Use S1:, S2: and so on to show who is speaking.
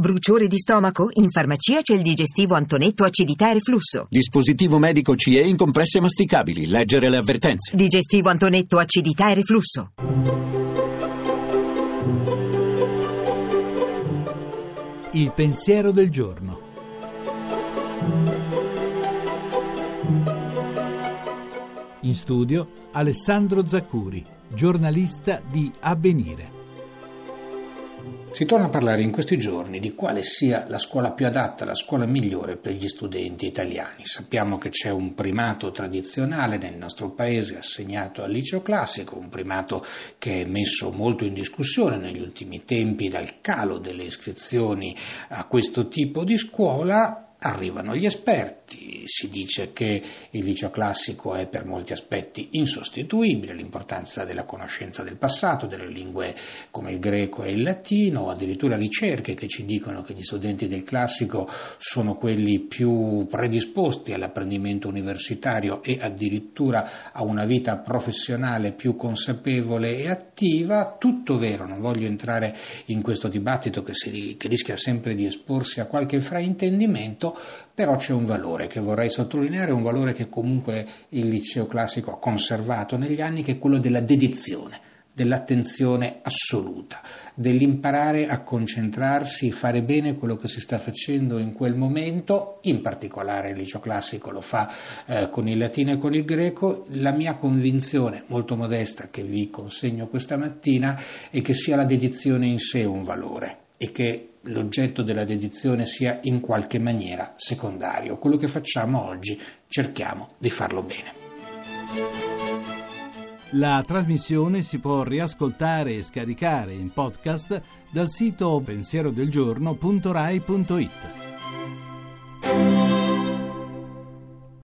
S1: Bruciore di stomaco? In farmacia c'è il digestivo Antonetto acidità e reflusso.
S2: Dispositivo medico CE in compresse masticabili. Leggere le avvertenze.
S1: Digestivo Antonetto acidità e reflusso.
S3: Il pensiero del giorno. In studio Alessandro Zaccuri, giornalista di Avvenire.
S4: Si torna a parlare in questi giorni di quale sia la scuola più adatta, la scuola migliore per gli studenti italiani. Sappiamo che c'è un primato tradizionale nel nostro paese assegnato al liceo classico, un primato che è messo molto in discussione negli ultimi tempi dal calo delle iscrizioni a questo tipo di scuola Arrivano gli esperti, si dice che il liceo classico è per molti aspetti insostituibile, l'importanza della conoscenza del passato, delle lingue come il greco e il latino, addirittura ricerche che ci dicono che gli studenti del classico sono quelli più predisposti all'apprendimento universitario e addirittura a una vita professionale più consapevole e attiva, tutto vero, non voglio entrare in questo dibattito che, si, che rischia sempre di esporsi a qualche fraintendimento, però c'è un valore che vorrei sottolineare, un valore che comunque il liceo classico ha conservato negli anni, che è quello della dedizione dell'attenzione assoluta, dell'imparare a concentrarsi, fare bene quello che si sta facendo in quel momento, in particolare il liceo classico lo fa eh, con il latino e con il greco, la mia convinzione molto modesta che vi consegno questa mattina è che sia la dedizione in sé un valore e che l'oggetto della dedizione sia in qualche maniera secondario. Quello che facciamo oggi cerchiamo di farlo bene.
S3: La trasmissione si può riascoltare e scaricare in podcast dal sito pensierodelgiorno.rai.it.